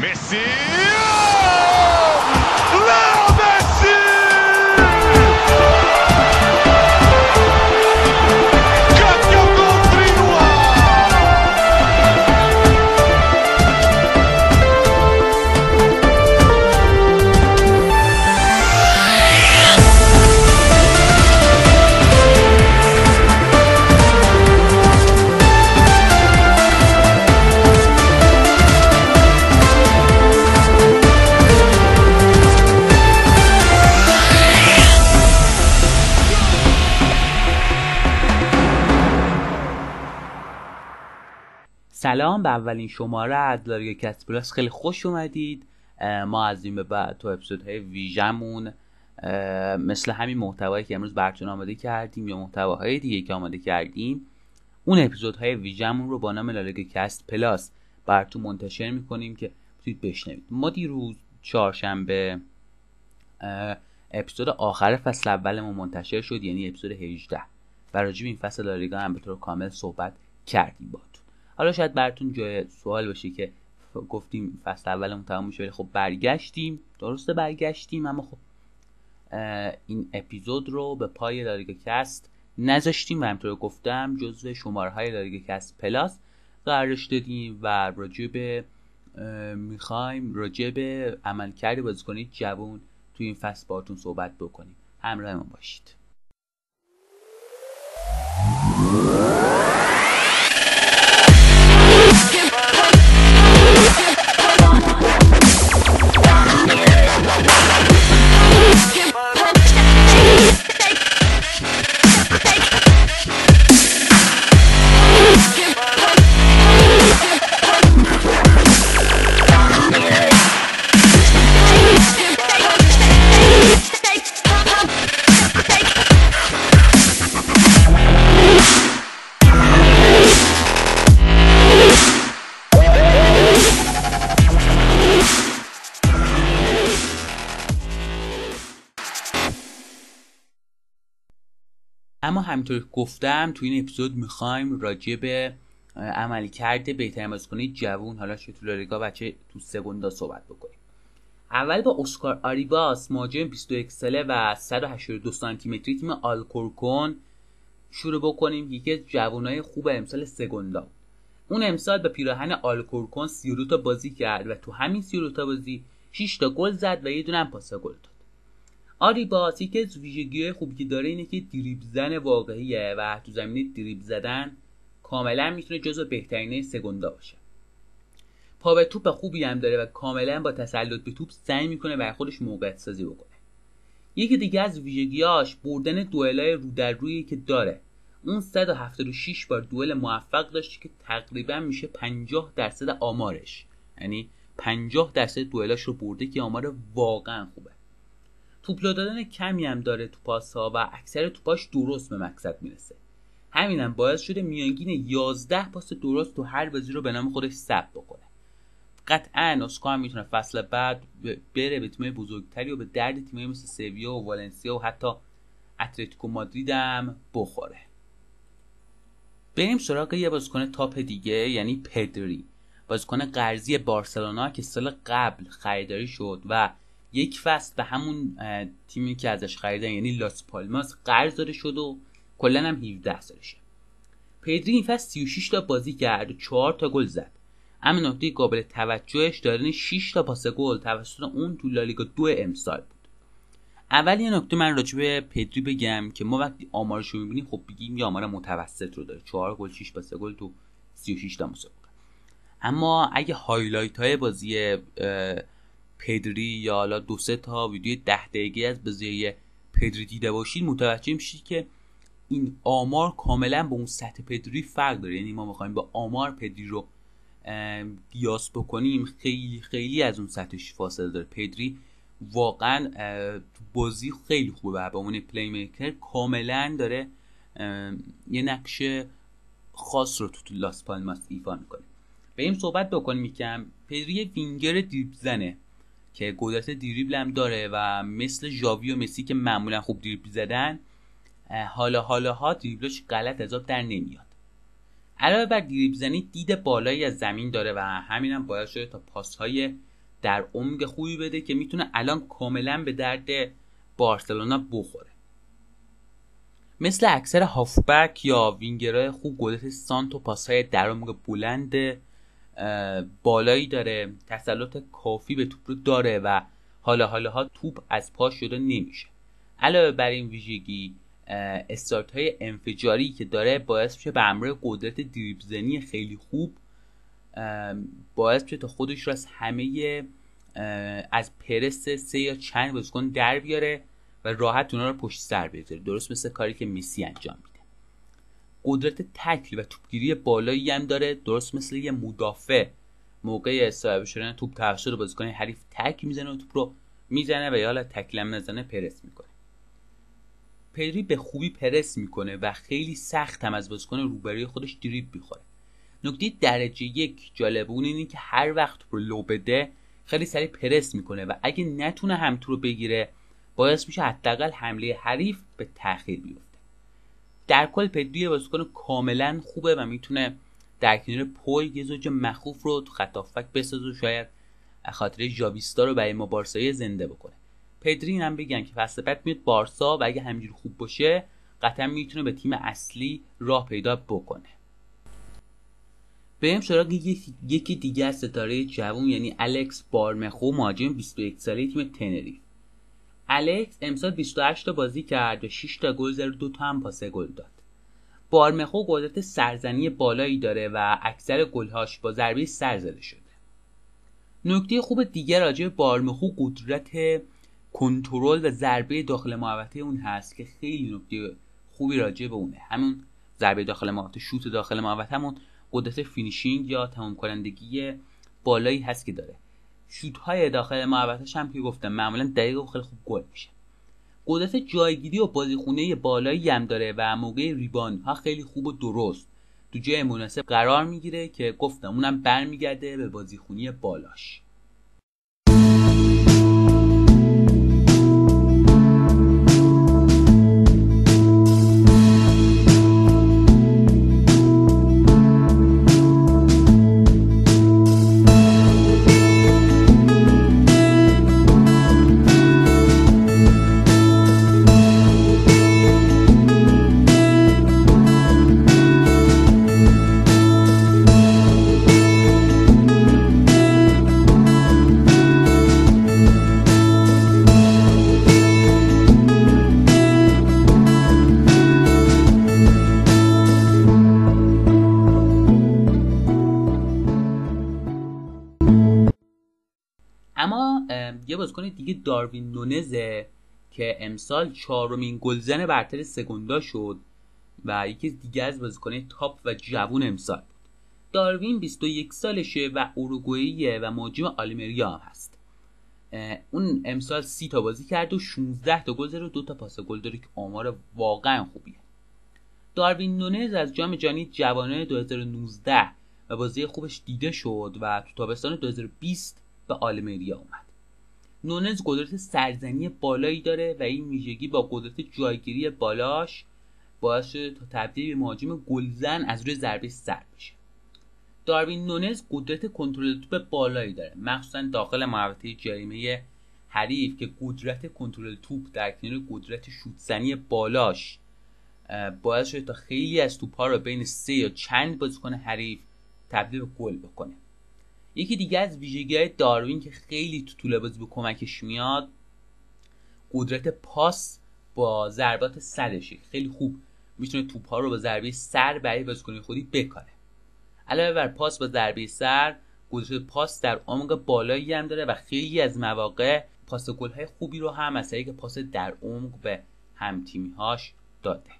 Messi! سلام به اولین شماره از لالیگا کست plus خیلی خوش اومدید. ما از این به بعد تو اپیزودهای ویژمون اه، مثل همین محتوایی که امروز براتون آماده کردیم یا محتواهای دیگه که آماده کردیم اون اپیزودهای ویژمون رو با نام لالیگا کست plus براتون منتشر می‌کنیم که بتونید بشنوید. ما دیروز چهارشنبه اپیزود آخر فصل اولمون منتشر شد یعنی اپیزود 18 و راجع به این فصل لالیگا هم به طور کامل صحبت کردیم باهاتون حالا شاید براتون جای سوال باشه که گفتیم فصل اولمون تمام میشه ولی خب برگشتیم. درسته برگشتیم اما خب این اپیزود رو به پای لالیگا کست نذاشتیم و همونطور گفتم جزو شماره های لالیگا کست plus قرارش دادیم و اه، می‌خوایم راجع به عملکرد بازیکنای جوون توی این فصل باهاتون صحبت بکنیم. همراه ما باشید. اما همونطور گفتم تو این اپیزود می‌خوایم راجع به عملکرد بهترین بازیکنای جوون حالا چه تو لالیگا و تو سگوندا صحبت بکنیم. اول با اسکار آریباس مهاجم 21 ساله و 182 سانتی متری تیم آلکورکون شروع بکنیم. یکی از جوانای خوب امسال سگوندا. اون امسال به پیراهن آلکورکون 32 تا بازی کرد و تو همین 32 تا بازی 6 تا گل زد و یه دونه هم پاس گل داد. یکی از ویژگی خوبی که داره اینه که دریبل زن واقعیه و تو زمینه دریبل زدن کاملا می‌تونه جزو بهترینه سگوندا باشه. پا به توپ خوبی هم داره و کاملا با تسلط به توپ سعی می‌کنه بر خودش موقعیت سازی بکنه. یکی دیگه از ویژگیاش بردن دوئلای رو در رویی که داره. اون 176 بار دوئل موفق داشته که تقریبا میشه 50 درصد آمارش. یعنی 50 درصد دوئلاش رو برده که آمار واقعا خوبه. توپ لو دادن کمی هم داره تو پاس ها و اکثر توپاش درست به مقصد می‌رسه. همینم باعث شده میانگین 11 پاس درست تو هر بازی رو به نام خودش ثبت بکنه. قطعا اسکار هم می‌تونه فصل بعد بره به تیمای بزرگتری و به درد تیمایی مثل سویا و والنسیا و حتی اتلتیکو مادرید هم بخوره. بریم سراغ یه بازیکن تاپ دیگه یعنی پدری. بازیکن قرضی بارسلونا که سال قبل خریداری شد و یک فصل به همون تیمی که ازش خریدن یعنی لاس پالماس قرض داده شد و کلا هم 17 سالشه. پدری این فصل 36 تا بازی کرد و 4 تا گل زد. اما نکته قابل توجهش دادن 6 تا پاس گل توسط اون تو لالیگا دو امسال بود. اول یه نکته من راجع به پدری بگم که ما وقتی آمارش رو می‌بینیم خب بگیم یه آمار متوسط رو داره. 4 گل 6 پاس گل تو 36 تا مسابقه. اما اگه highlight های بازی پدری یا حالا دو سه تا ویدیو ده دقیقه از بازی پدری دیده باشید متوجه میشید که این آمار کاملا به اون سطح پدری فرق داره. یعنی ما می‌خوایم با آمار پدری رو قیاس بکنیم. خیلی خیلی از اون سطحش فاصله داره. پدری واقعا بازی خیلی خوبه به عنوان playmaker کاملا داره یه نقش خاص رو تو, لاس پالماس ایفا می‌کنه. بریم صحبت بکنیم یکم پدری وینگر دریبل زنه. که قدرت دریبل هم داره و مثل ژاوی و مسی که معمولا خوب دریبل زدن حالا حالا ها دریبلاش غلط از آب در نمیاد. علاوه بر دریبل زنی دید بالایی از زمین داره و همین هم باعث شده تا پاس های در عمق خوبی بده که می‌تونه الان کاملا به درد بارسلونا بخوره. مثل اکثر هافبک یا وینگرهای خوب گلت سانتو پاسهای در عمق بلند بالایی داره تسلط کافی به توپ رو داره و حالا حالا ها توپ از پا شده نمیشه. علاوه بر این ویژگی استارت های انفجاری که داره باعث میشه به همراه قدرت دریبزنی خیلی خوب باعث میشه تا خودش رو از همه از پرس سه یا چند بازیکن در بیاره و راحت اونا رو پشت سر بذاره درست مثل کاری که میسی انجام قدرت تکل و توپگیری بالایی هم داره. درست مثل یه مدافع. موقع صاحب شدن توپ توسط بازیکن حریف تک می‌زنه و توپ رو می‌زنه و یا حالا تکلم نزنه پرس می‌کنه. پدری به خوبی پرس می‌کنه و خیلی سخت هم از بازیکن روبروی خودش دریب می‌خوره. نکته درجه یک جالبون اینه که هر وقت رو لو بده خیلی سریع پرس می‌کنه و اگه نتونه هم رو بگیره باعث میشه حداقل حمله حریف به تاخیر بیفته. در کل پدری بازیکن کاملا خوبه و می‌تونه در کنار پوی یه زوج مخوف رو تو خطافک بسازه و شاید خاطر جابیستا رو برای ما بارسایی زنده بکنه. پدری هم بگن که فصل بعد میاد بارسا و اگه همینجوری خوب باشه قطعا می‌تونه به تیم اصلی راه پیدا بکنه. بریم سراغ یکی دیگه از ستاره جوون یعنی الکس بارمخو مهاجم 21 ساله تیم تنریف الکس امسال 28 تا بازی کرد و 6 تا گل زد و 2 تا هم پاس گل داد. بارمخو قدرت سرزنی بالایی داره و اکثر گلهاش با ضربه سر زده شده. نکته خوب دیگه راجع به بارمخو قدرت کنترل و ضربه داخل محوطه اون هست که خیلی نکته خوبی راجع به اونه. همون ضربه داخل محوطه شوت داخل محوطه همون قدرت finishing یا تمام کنندگی بالایی هست که داره. شوت های داخل محوطهش هم که گفتم معمولا دقیق و خیلی خوب گل میشه. قدرت جایگیری و بازیخونی بالایی هم داره و موقع rebound ها خیلی خوب و درست. تو جای مناسب قرار می‌گیره که گفتم اونم برمیگرده به بازیخونی بالاش. یه بازیکن دیگه داروین نونزه که امسال چهارمین گلزن برتر سگوندا شد و یکی دیگه از بازیکن تاپ و جوون امسال بود. داروین 21 سالشه و اوروگوئیه و مهاجم آلمریا هم هست. اون امسال 30 تا بازی کرد و 16 تا گل زد و 2 تا پاس گل داره که آمار واقعا خوبیه. داروین نونز از جام جهانی جوانان 2019 و بازی خوبش دیده شد و تو تابستان 2020 به آلمریا اومد. نونز قدرت سرزنی بالایی داره و این ویژگی با قدرت جایگیری بالاش باعث شده تا تبدیل به مهاجم گلزن از روی ضربه سر بشه. داروین نونز قدرت کنترل توپ بالایی داره. مخصوصا داخل محوطه جریمه حریف که قدرت کنترل توپ در کنار قدرت شوتزنی بالاش باعث شده تا خیلی از توپها رو بین سه یا چند بازیکن حریف تبدیل به گل بکنه. یکی دیگه از ویژگی های داروین که خیلی تو طول بازی به کمکش میاد قدرت پاس با ضربات سرشه. خیلی خوب می‌تونه توپ رو با ضربه سر برای بازیکن خودی بکاره. علاوه بر پاس با ضربه سر قدرت پاس در عمق بالایی هم داره و خیلی از مواقع پاس گل های خوبی رو هم مثلا که پاس در عمق به هم تیمی هاش داده.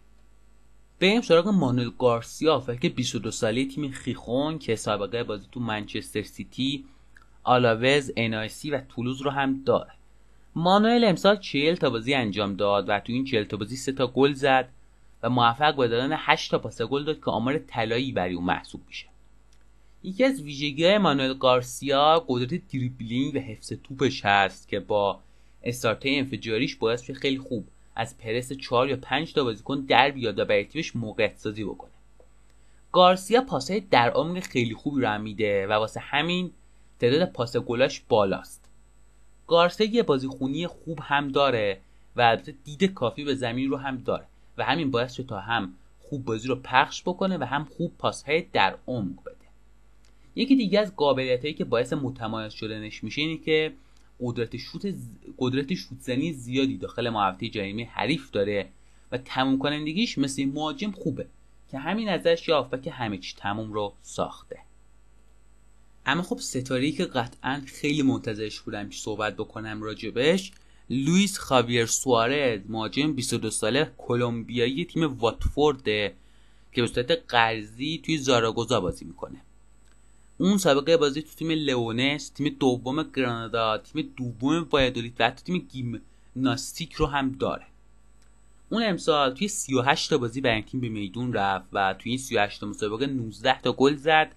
بریم سراغ مانوئل گارسیا که 22 ساله تیم خیخون که سابقه بازی تو منچستر سیتی آلاوز ان ای سی و تولوز رو هم داره. مانوئل امسال 40 تا بازی انجام داد و تو این 40 تا بازی 3 تا گل زد و موفق به دادن 8 تا پاس گل داد که آمار طلایی برای اون محسوب میشه. یکی از ویژگی های مانوئل گارسیا قدرت دریبلینگ و حفظ توپش هست که با استارت انفجاریش باعث خیلی خوب از پرس 4 یا 5 تا بازیکن در بیاد و برای تیمش موقعیت سازی بکنه. گارسیا پاسهای در عمق خیلی خوبی رو میده و واسه همین تعداد پاس گلاش بالاست. گارسیا یه بازی خونی خوب هم داره و البته دید کافی به زمین رو هم داره و همین باعث شد تا هم خوب بازی رو پخش بکنه و هم خوب پاسهای در عمق بده. یکی دیگه از قابلیت که باعث متمایز شدنش میشه اینه که قدرت شوت قدرت شوتزنی زیادی داخل محوطه جریمه حریف داره و تموم کنندگیش مثل مهاجم خوبه که همین ازش یافت که همه چی تموم رو ساخته. اما خب ستاری که قطعا خیلی منتظرش بودم که صحبت بکنم راجبش لوئیس خاویر سوارز مهاجم 22 ساله کلمبیایی تیم واتفورد که به صورت قرضی توی زاراگوزا بازی می‌کنه. اون سابقه بازی تو تیم لئونس تیم دوم گرانادا تیم دوم وایادولید و حتی تیم گیمناستیک رو هم داره. اون امسال توی 38 تا بازی برای تیم به میدون رفت و توی این 38 تا مسابقه 19 تا گل زد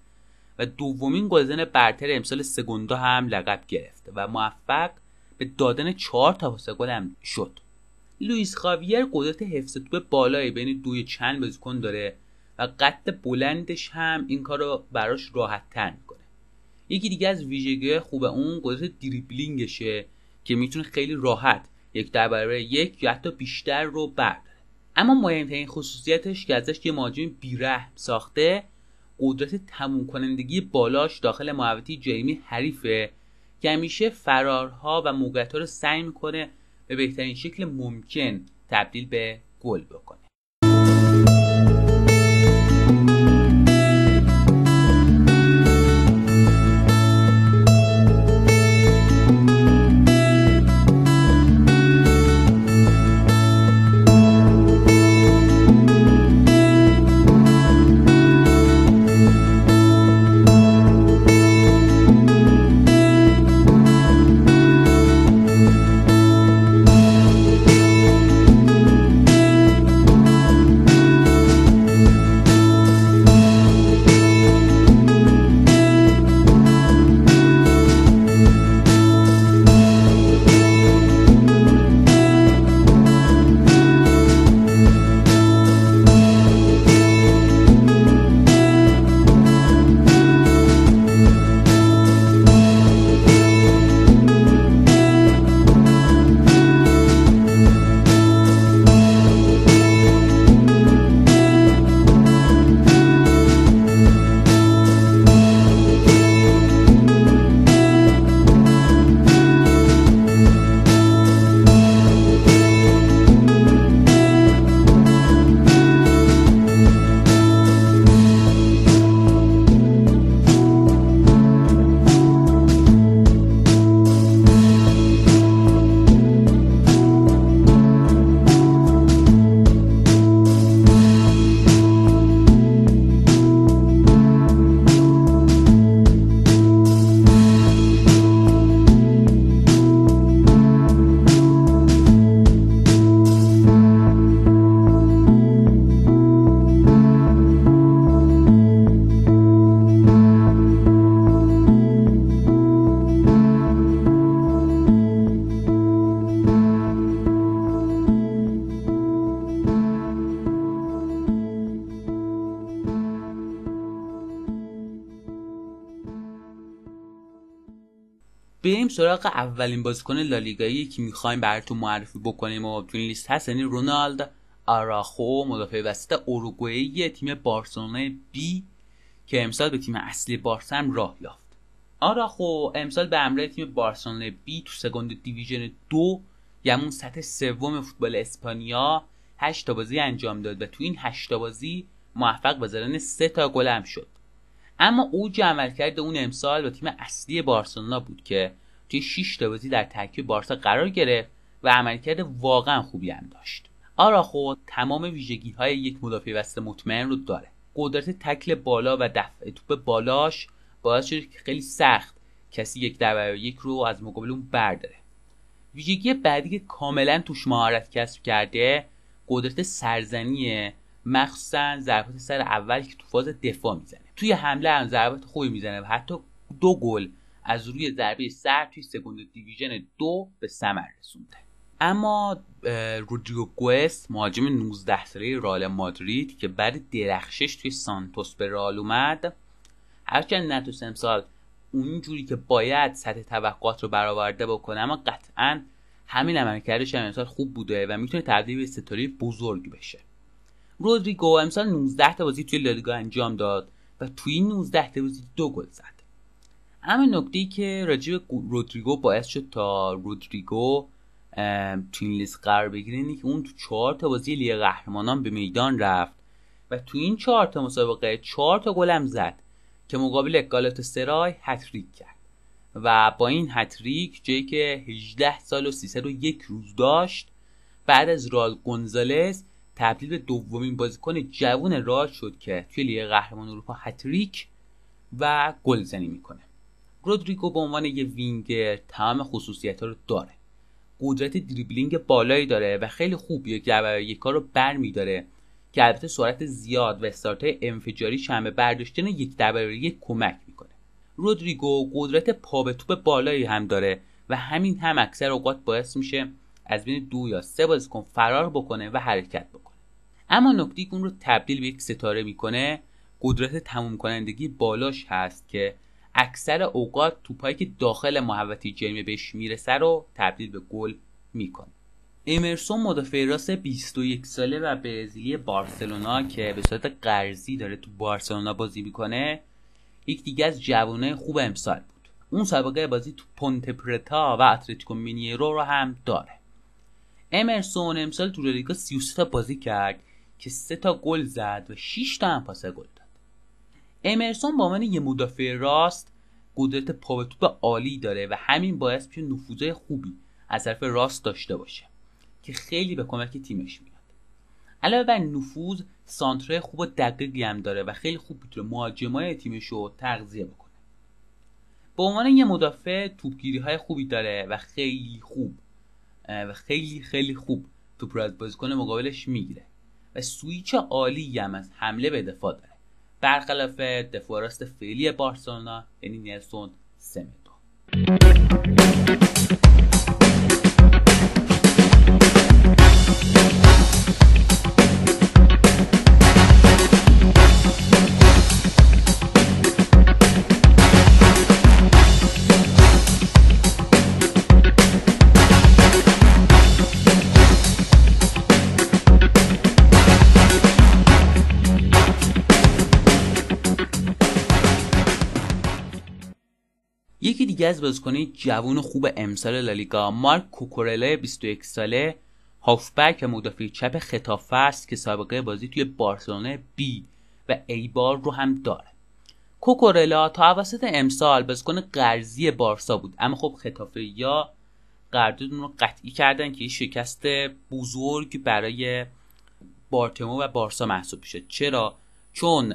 و دومین گلزن برتر امسال سگوندا هم لقب گرفت و موفق به دادن 4 تا پاس گل هم شد. لوئیس خاویر قدرت حفظ توپ بالایی بین دوی چند بازیکن داره و قد بلندش هم این کار رو براش راحت تر می‌کنه. یکی دیگه از ویژگی خوب اون قدرت دریبلینگشه که می‌تونه خیلی راحت یک در برابر یک یا حتی بیشتر رو برداره. اما مهمترین خصوصیتش که ازش یه مهاجم بیرحم ساخته قدرت تموم کنندگی بالاش داخل محوطه جریمی حریفه که همیشه فرارها و موقعیتها رو سعی می‌کنه به بهترین شکل ممکن تبدیل به گل بکنه. بریم سراغ اولین بازیکن لالیگایی که می‌خوایم براتون معرفی بکنیم و تو این لیست هست یعنی رونالد آراخو مدافع وسط اوروگوئه تیم بارسلونا بی که امسال به تیم اصلی بارسا هم راه یافت. آراخو امسال به همراه تیم بارسلونا بی تو سگوند دیویژن دو یمون سطح سوم فوتبال اسپانیا هشت تا بازی انجام داد و تو این هشت تا بازی موفق به زدن سه تا گل هم شد. اما اوج عملکرد اون امسال با تیم اصلی بارسلونا بود که توی 6 تا بازی در ترکیب بارسا قرار گرفت و عملکرد واقعا خوبی هم داشت. آراخو تمام ویژگی های یک مدافع وسط مطمئن رو داره. قدرت تکل بالا و دفع توپ بالاش باعث شده که خیلی سخت کسی یک در یک رو از مقابل اون برداره. ویژگی بعدی که کاملا توش مهارت کسب کرده قدرت سرزنیه مخصوصا ضربات سر اول که تو فاز دفاع می‌زنه. توی حمله هم ضربات خوبی می‌زنه و حتی دو گل از روی ضربه سر توی سکوند دیویژن دو به ثمر رسونده. اما رودریگو گوست مهاجم 19 ساله رئال مادرید که بعد درخشش توی سانتوس به رئال اومد هرچند نتوس امسال اونجوری که باید سطح توقعات رو برآورده بکنه اما قطعا همین عملکردش هم امسال خوب بوده و می‌تونه تبدیل به ستاره بزرگ بشه. رودریگو امسال 19 تا بازی توی لالیگا انجام داد و توی این 19 تا بازی دو گل زد. اما نکته که راجع به رودریگو باعث شد تا رودریگو تو این لیست قرار بگیره اینه که اون تو چهار تا بازی لیگ قهرمانان به میدان رفت و تو این چهار تا مسابقه چهار تا گلم زد که مقابل گالات سرای هتریک کرد و با این هتریک جایی که 18 سال و 301 روز داشت بعد از رائول گونزالز تبدیل به دومین بازیکن جوون رئال شد که توی لیگ قهرمان اروپا هتریک گلزنی می‌کنه. رودریگو به عنوان یه وینگر تمام خصوصیت ها رو داره. قدرت دریبلینگ بالایی داره و خیلی خوب یک به یک رو بر میداره که البته سرعت زیاد و استارت انفجاریشم به برداشتن یک در یک کمک می‌کنه. رودریگو قدرت پا به توپ بالایی هم داره و همین هم اکثر اوقات باعث میشه از بین دو یا سه بازیکن فرار بکنه و حرکت بکنه. اما نکته اون رو تبدیل به یک ستاره می‌کنه قدرت تموم کنندگی بالاش هست که اکثر اوقات توپایی که داخل محوطه جریمه بهش می‌رسه رو تبدیل به گل می‌کنه. امرسون مدافع راست 21 ساله و برزیلی بارسلونا که به صورت قرضی داره تو بارسلونا بازی می‌کنه یک دیگه از جوانای خوب امسال بود. اون سابقه بازی تو پونت پرتا و اتلتیکو مینیرو رو هم داره. امرسون امسال تو لیگا 33 تا بازی کرد که 3 تا گل زد و 6 تا هم پاس گل داد. امرسون با عنوان یه مدافع راست قدرت پا توپ عالی داره و همین باعث میشه نفوذهای خوبی از طرف راست داشته باشه که خیلی به کمک تیمش میاد. علاوه بر نفوذ سانتره خوب و دقیقی هم داره و خیلی خوب می‌تونه مهاجمای تیمش رو تغذیه بکنه. به عنوان یه مدافع توپگیری های خوبی داره و خیلی خوب و خیلی خیلی خوب توپ رو از بازیکن مقابلش می‌گیره و سویچ عالی هم از حمله به دفاع داره. برخلاف دفاع راست فعلی بارسلونا یعنی نیلسون سمدو دیگه از بازیکنای جوون خوب امسال لالیگا. مارک کوکورلا 21 ساله هافبک و مدافع چپ خطافه است که سابقه بازی توی بارسلونا بی و ایبار رو هم داره. کوکورلا تا اواسط امسال بازیکن قرضی بارسا بود. اما خب خطافه یا قرارداد رو قطعی کردن که این شکست بزرگ برای بارتمو و بارسا محسوب میشه چرا؟ چون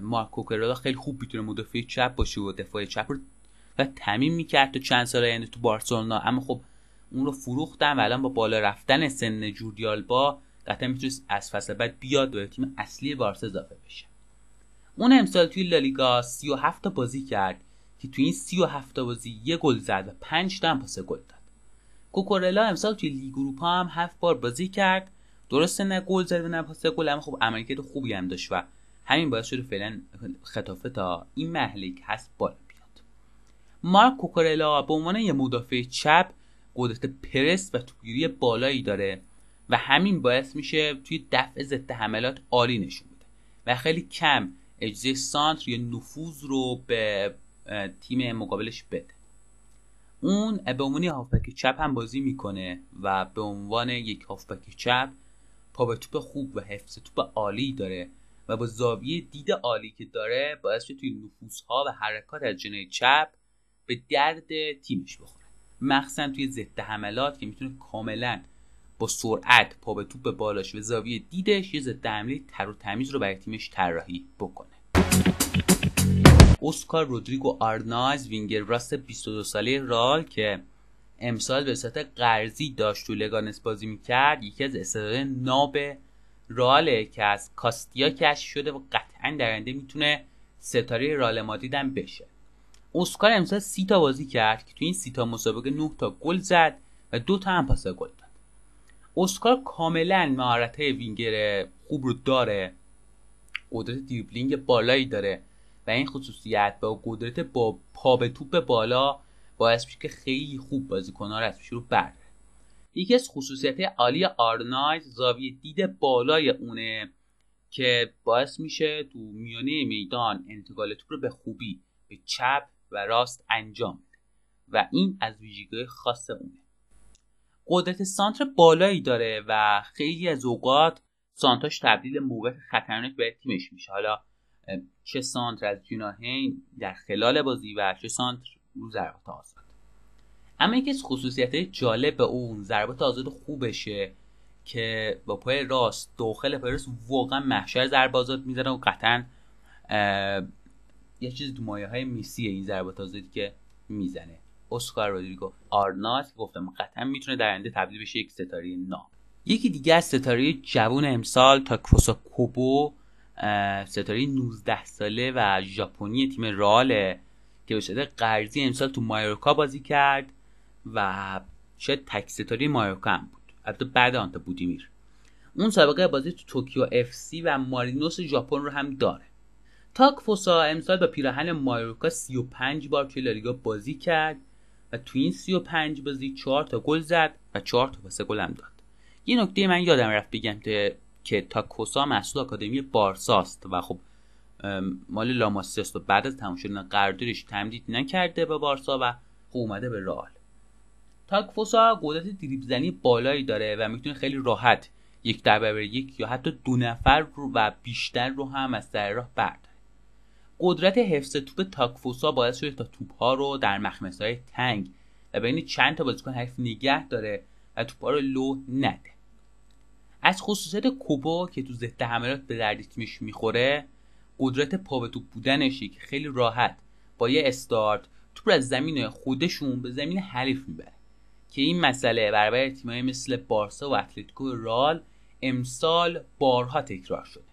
مارک کوکورلا خیلی خوب می‌تونه مدافع چپ باشه و دفاع چپ رو و تمیم می‌کرد تو چند سال آینده تو بارسلونا. اما خب اون رو فروختن و الان با بالا رفتن سن جوردیالبا قطعا می‌تونست از فصل بعد بیاد به تیم اصلی بارسا اضافه بشه. اون امسال توی لالیگا 37 تا بازی کرد که توی این 37 تا بازی یه گل زد و 5 تا پاس گل داد. کوکورلا امسال توی لیگ اروپا هم 7 بار بازی کرد. درسته نه گل زد و نه پاس گل اما خب عملکرد خوبی هم داشت و همین باعث شده فعلا خطافه تا این محلی هست بالا. مارک کوکورلا به عنوان یه مدافع چپ قدرت پرس و توپگیری بالایی داره و همین باعث میشه توی دفع ضد حملات عالی نشون بده. و خیلی کم اجزای سانتر یا نفوذ رو به تیم مقابلش بده. اون به عنوان هافبک چپ هم بازی می‌کنه و به عنوان یک هافبک چپ پا به توپ خوب و حفظ توپ عالی داره و با زاویه دید عالی که داره باعث شده توی نفوذها و حرکات از جنای چپ به درد تیمش بخوره. مخصوصا توی ضد حملات که می‌تونه کاملا با سرعت پا به توپ بالاش و زاویه دیدش یه ضد حمله تر و تمیز رو برای تیمش طراحی بکنه. اسکار رودریگو آرناز وینگر راست 22 ساله رال که امسال به صورت قرضی داشت تو لگانس بازی می‌کرد یکی از استعداد ناب راله که از کاستیا کشف شده و قطعا درنده می‌تونه ستاره رال مادیدم بشه. اسکار امسال سی تا بازی کرد که تو این سی تا مسابقه 9 تا گل زد و دو تا هم پاس گل داد. اسکار کاملا مهارت وینگر خوب رو داره. قدرت دریبلینگ بالایی داره و این خصوصیت با قدرت با پا به توپ بالا باعث میشه که خیلی خوب بازیکن‌ها رو از رو برداره یکی از خصوصیت عالی آرنایز زاویه دید بالای اونه که باعث میشه تو میانه میدان انتقال توپ رو به خوبی به چپ و راست انجام بده و این از ویژگی خاص اونه. قدرت سانتر بالایی داره و خیلی از اوقات سانتاش تبدیل موقع خطرناک به تیمش میشه. حالا چه سانتر از جناهین در خلال بازی و چه سانتر رو ضربات آزاد. اما یکی از خصوصیت جالب به اون ضربات آزاد خوبشه که با پای راست داخل پای راست واقعا محشر ضربه آزاد می‌زنه و قطعا یه چیز تو مایه های میسیه این ضربات آزادی که می‌زنه. اسکار رودریگو آرنات گفتم قطعا می‌تونه در آینده تبدیل بشه یک ستاره نام. یکی دیگه از ستاره جوون امسال تاکفوسا کوبو ستاره 19 ساله و ژاپنی تیم رئاله که به صورت قرضی امسال تو مایورکا بازی کرد و شاید تک ستاره مایورکا هم بود. البته بعد آنته بودیمیر. اون سابقه بازی تو توکیو اف سی و مارینوس ژاپن رو هم داره. تاکفوسا امسال با پیراهن مایورکا 35 بار توی لالیگا بازی کرد و تو این 35 بازی 4 تا گل زد و 4 تا پاس گل هم داد. یه نکته من یادم رفت بگم که تاکوسا مسئول آکادمی بارساست و خب مال لاماسیاست و بعد از تموم شدن قراردادش تمدید نکرده به بارسا و خب اومده به رئال. تاکفوسا قدرت دریبل زنی بالایی داره و می‌تونه خیلی راحت یک در یک یا حتی دو نفر رو و بیشتر رو هم از سر راه برداره قدرت حفظ توپ تاکفوسا باعث شده تا توپ ها رو در مخمس های تنگ و بین چند تا بازیکن حریف نگه داره و توپ ها رو لو نده. از خصوصیت کوبو که تو ضد حملات به درد تیمش می‌خوره قدرت پا به توپ بودنشه که خیلی راحت با یه استارت توپ از زمین خودشون به زمین حریف می‌بره. که این مسئله برابر تیمایی مثل بارسا و اتلتیکو رال امسال بارها تکرار شده.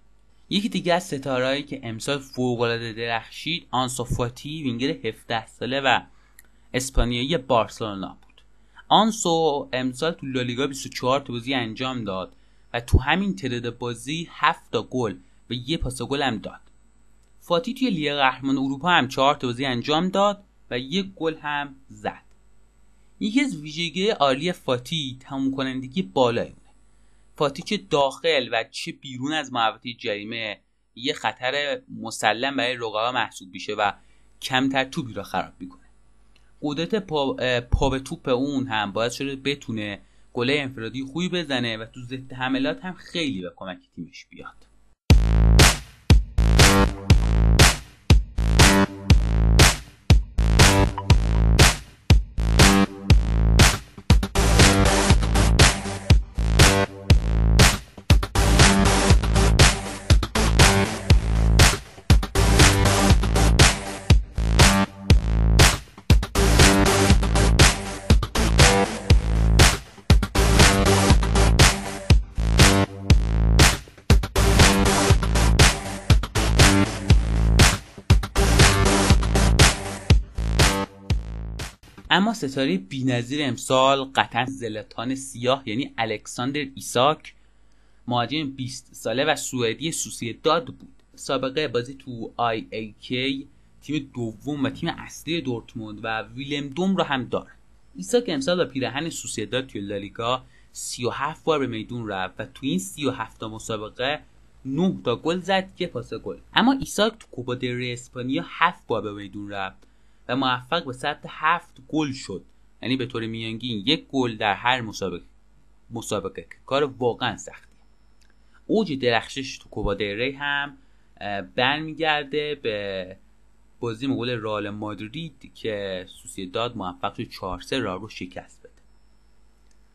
یکی دیگه از ستارهایی که امسال فوقالعاده درخشید آنسوفاتی وینگر 17 ساله و اسپانیایی بارسلونا بود. آنسو امسال تو لالیگا 24 تا بازی انجام داد و تو همین تعداد بازی 7 تا گل و یه پاس گل هم داد. فاتی توی لیگ قهرمان اروپا هم 4 تا بازی انجام داد و یک گل هم زد. یکی از ویژگی عالی فاتی تموم کنندگی بالایی بوده فاتی چه داخل و چه بیرون از محوطه جریمه یه خطر مسلم برای رقبا محسوب میشه و کمتر توپی را خراب می‌کنه. قدرت پا, پا به توپ اون هم باید شده بتونه گله انفرادی خوبی بزنه و تو ضد حملات هم خیلی به کمک تیمش بیاد. ستاره بینظیر امسال قطعا زلاتان سیاه یعنی الکساندر ایساک مهاجم 20 ساله و سوئدی سوسیداد بود. سابقه بازی تو آ ای کی تیم دوم و تیم اصلی دورتموند و ویلم دوم رو هم داره ایساک امسال با پیرهن سوسیداد توی لالیگا 37 بار به میدون رفت و تو این 37 تا مسابقه 9 تا گل زد که پاس گل. اما ایساک تو کوپا دل ری اسپانیا 7 بار به میدون رفت. و موفق به ثبت هفت گل شد. یعنی به طور میانگین یک گل در هر مسابقه مسابقه کار واقعا سختیه اوج درخشش تو کوبا ری هم برمیگرده به بازی مقابل رال مادرید که سوسیداد موفق شد 4 3 را رو شکست بده.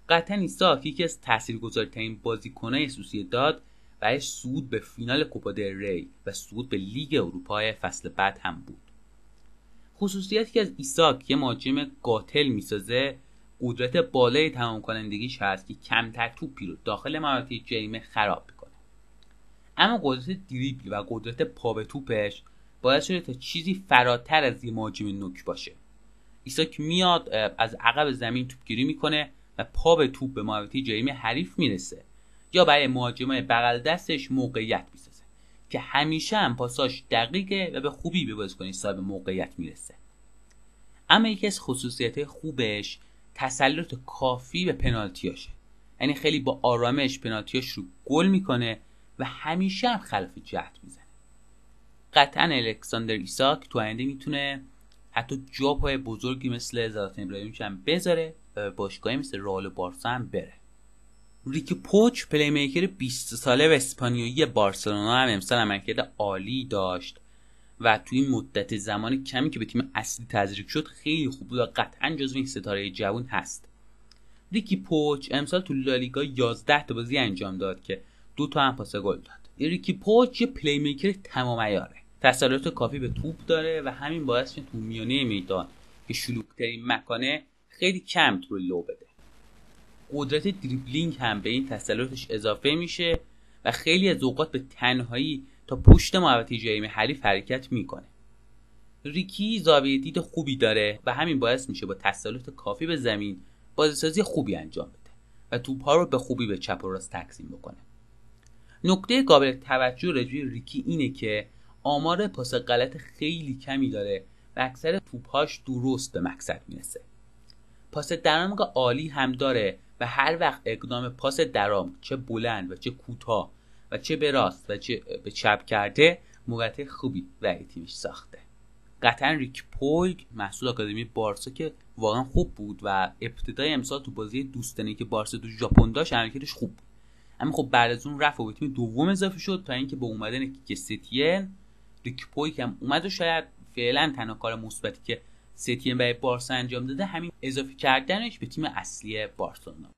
قطعا ایساک یکی از تاثیرگذارترین بازیکنهای سوسیداد برای صعود به فینال کوپا ری و صعود به لیگ اروپا فصل بعد هم بود. خصوصیتی که از ایساک یه مهاجم قاتل می‌سازه قدرت بالای تمام کنندگیش هست که کمتر توپی رو داخل مناطق جریمه خراب می‌کنه. اما قدرت دریبل و قدرت پا به توپش باید شده تا چیزی فراتر از یه مهاجم نوک باشه. ایساک میاد از عقب زمین توپگیری می‌کنه و پا به توپ به محوطه جریمه حریف می‌رسه یا برای مهاجمای بغل دستش موقعیت می‌سازه. که همیشه هم پاساش دقیقه و به خوبی به بازیکن صاحب موقعیت می‌رسه. اما یکی از خصوصیت خوبش تسلط کافی به پنالتیاشه. یعنی خیلی با آرامش پنالتیاش رو گل می‌کنه و همیشه هم خلاف جهت می‌زنه. قطعا الکساندر ایساک تو آینده می‌تونه حتی جا پای بزرگی مثل زلاتان ابراهیموویچ هم بذاره و باشگاهی مثل رئال بارسا هم بره. ریکی پوچ play maker 20 ساله و اسپانیایی بارسلونا هم امسال عملکرد عالی داشت. و توی مدت زمان کمی که به تیم اصلی تزریق شد خیلی خوب بود و قطعا جزو این ستاره جوان هست. ریکی پوچ امسال تو لالیگا 11 تا بازی انجام داد که دو تا هم پاس گل داد. ریکی پوچ یه play maker تمام عیاره تسلط کافی به توپ داره و همین باعث میشه تو میانه میدان که شلوغترین مکانه خیلی کم تو لو بده. قدرت دریبلینگ هم به این تسلطش اضافه میشه و خیلی از اوقات به تنهایی تا پشت محوطه جریمه حریف حرکت می‌کنه. ریکی زاویه دید خوبی داره و همین باعث میشه با تسلط کافی به زمین بازیسازی خوبی انجام بده و توپ ها رو به خوبی به چپ و راست تقسیم بکنه. نکته قابل توجه رجوی ریکی اینه که آمار پاس غلط خیلی کمی داره و اکثر توپهاش درست به مقصد می‌رسه. پاس درام عالی هم داره و هر وقت اقدام پاس درام چه بلند و چه کوتاه و چه به راست و چه به چپ کرده موقعیت خوبی برای تیمش ساخته. قطعا ریک پویگ محصول آکادمی بارسا که واقعا خوب بود و ابتدای امسال تو بازی دوستانه که بارسا تو ژاپن داشت عملکردش خوب بود. اما خب بعد از اون رفت و به تیم دوم اضافه شد تا اینکه با اومدن که ریک پویگ هم اومد و شاید فعلا تنها کار مثبتی که ستین برای بارسا انجام داده همین اضافه کردنش به تیم اصلی بارسلونا.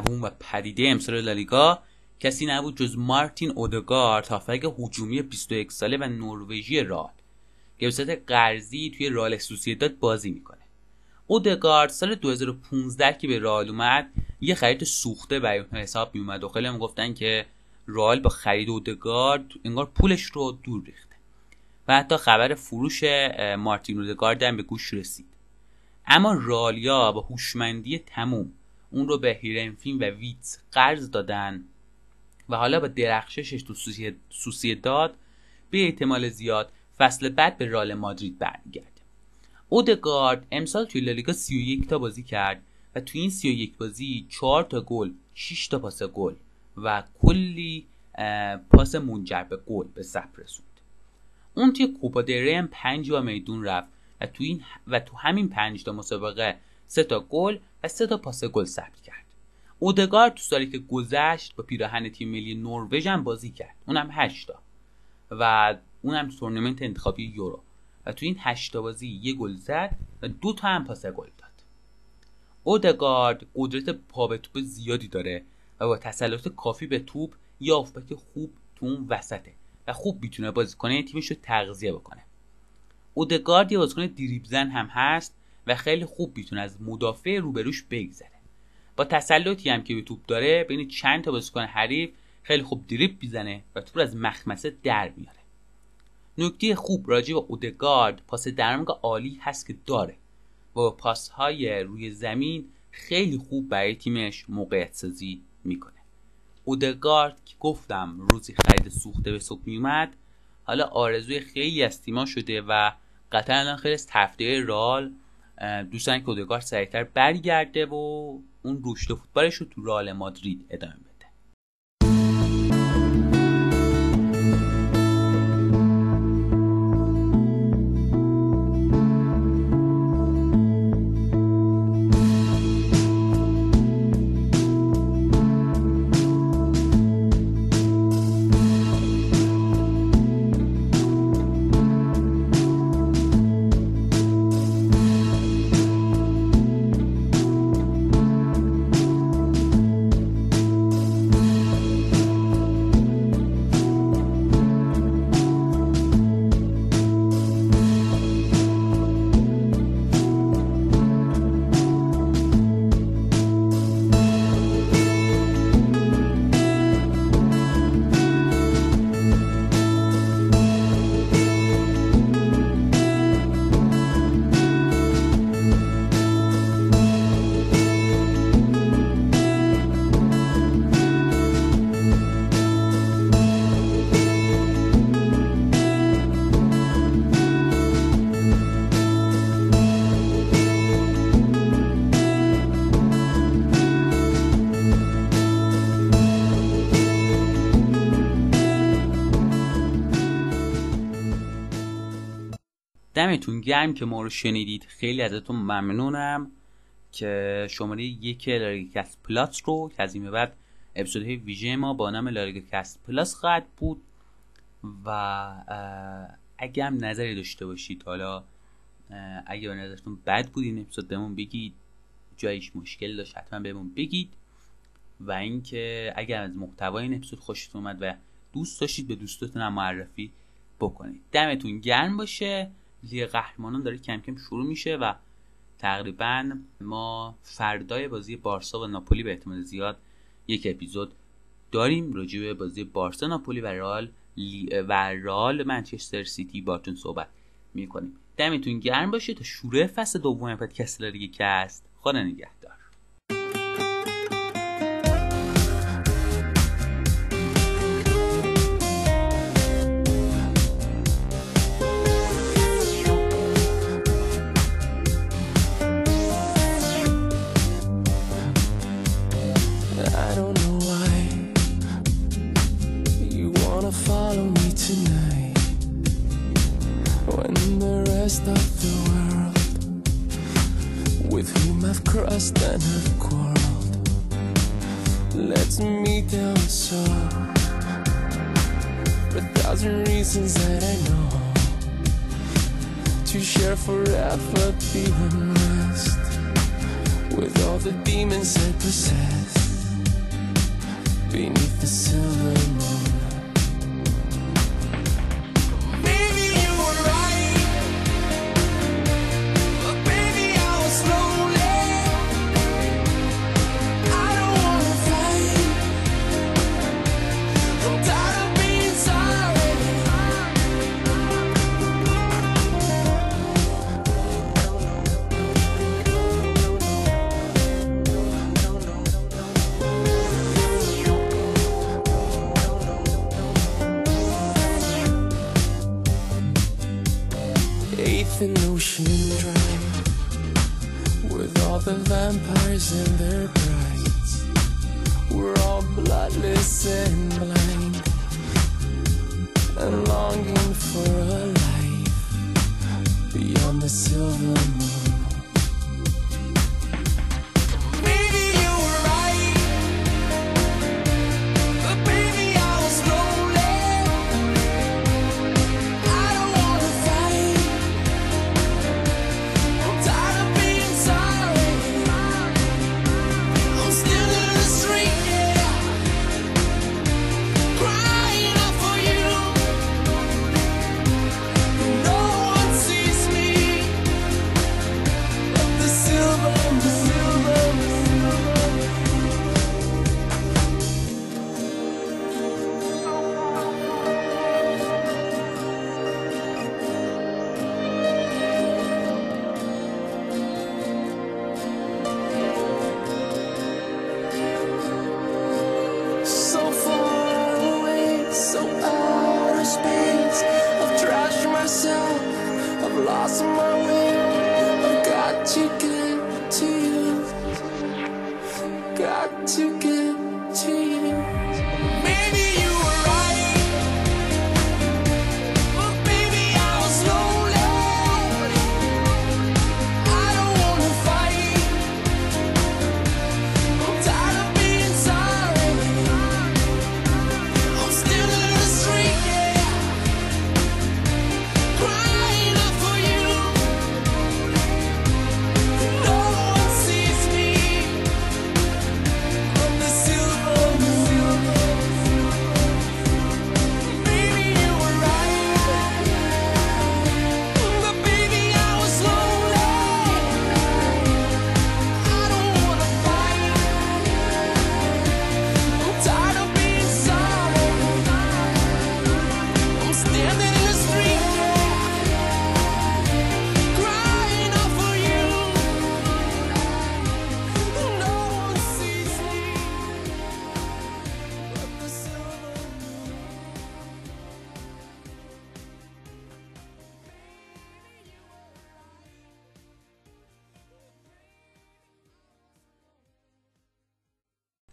جوون و پدیده امسال لالیگا کسی نبود جز مارتین اودگارد هافبک هجومی 21 ساله و نروژی رال که به صورت قرضی توی رال سوسیداد بازی می‌کنه. اودگارد سال 2015 که به رال اومد یه خرید سوخته برای اون حساب میومد و خیلی هم گفتن که رال با خرید اودگارد انگار پولش رو دور ریخته. و حتی خبر فروش مارتین اودگارد هم به گوش رسید. اما رالیا با هوشمندی تموم اون رو به هیرنفین و ویتس قرض دادن و حالا با درخششش تو سوسیه داد به احتمال زیاد فصل بعد به رال مادرید برمیگرده. اودگارد امسال توی لالیگا 31 تا بازی کرد و توی این 31 بازی 4 تا گل 6 تا پاس گل و کلی پاس منجر به گل به ثبت رسوند. اون توی کوپا دره هم 5 با میدون رفت و تو این و تو همین پنج تا مسابقه سه تا گل و سه تا پاس گل ثبت کرد. اودگارد تو سالی که گذشت با پیراهن تیم ملی نروژ هم بازی کرد. اونم 8 تا. و اونم تو تورنمنت انتخابی یورو. و تو این 8 تا بازی یه گل زد و دو تا هم پاس گل داد. اودگارد قدرت پا به توپ زیادی داره و با تسلط کافی به توپ یه خوب تو اون وسطه. و خوب می‌تونه بازی کنه تیمش رو تغذیه بکنه. اودگارد یه بازیکن دریبزن هم هست. و خیلی خوب می‌تونه از مدافع روبروش بگذره. با تسلطی هم که به توپ داره بین چند تا بازیکن حریف خیلی خوب دریب می‌زنه و توپ از مخمسه در میاره. نکته خوب راجع به اودگارد پاس درمگ عالی هست که داره. و با پاس های روی زمین خیلی خوب برای تیمش موقعیت سازی می‌کنه. اودگارد که گفتم روزی خرید سوخته به صبح میومد حالا آرزوی خیلی از تیما شده و قطعا الان خیلی از رال دوستان که اودگارد سریعتر برگرده و اون رشد فوتبالش رو تو رال مادرید ادامه بده. دمتون گرم که ما رو شنیدید. خیلی ازتون ممنونم که شماره یک لاریگکست plus رو که از این بعد اپیزودهای ویژه ما با نام لاریگکست plus خواهد بود و اگه هم نظری داشته باشید حالا اگه به نظرتون بد بود این اپیزود بهمون بگید جاییش مشکل داشت حتما بهمون بگید و اینکه اگر از محتوای این اپیزود خوشتون اومد و دوست داشتید به دوستاتون هم معرفی بکنید. دمتون گرم باشه. لیگ قهرمانان داره کم کم شروع میشه و تقریبا ما فردای بازی بارسا و ناپولی به احتمال زیاد یک اپیزود داریم. راجع به بازی بارسا ناپولی و رئال و رئال منچستر سیتی باتون صحبت می‌کنیم. دمتون گرم باشه تا شروع فصل دوم پادکست لیگ کست. خدا نگهدار. forever be immersed With all the demons I possess. Beneath the silver moon.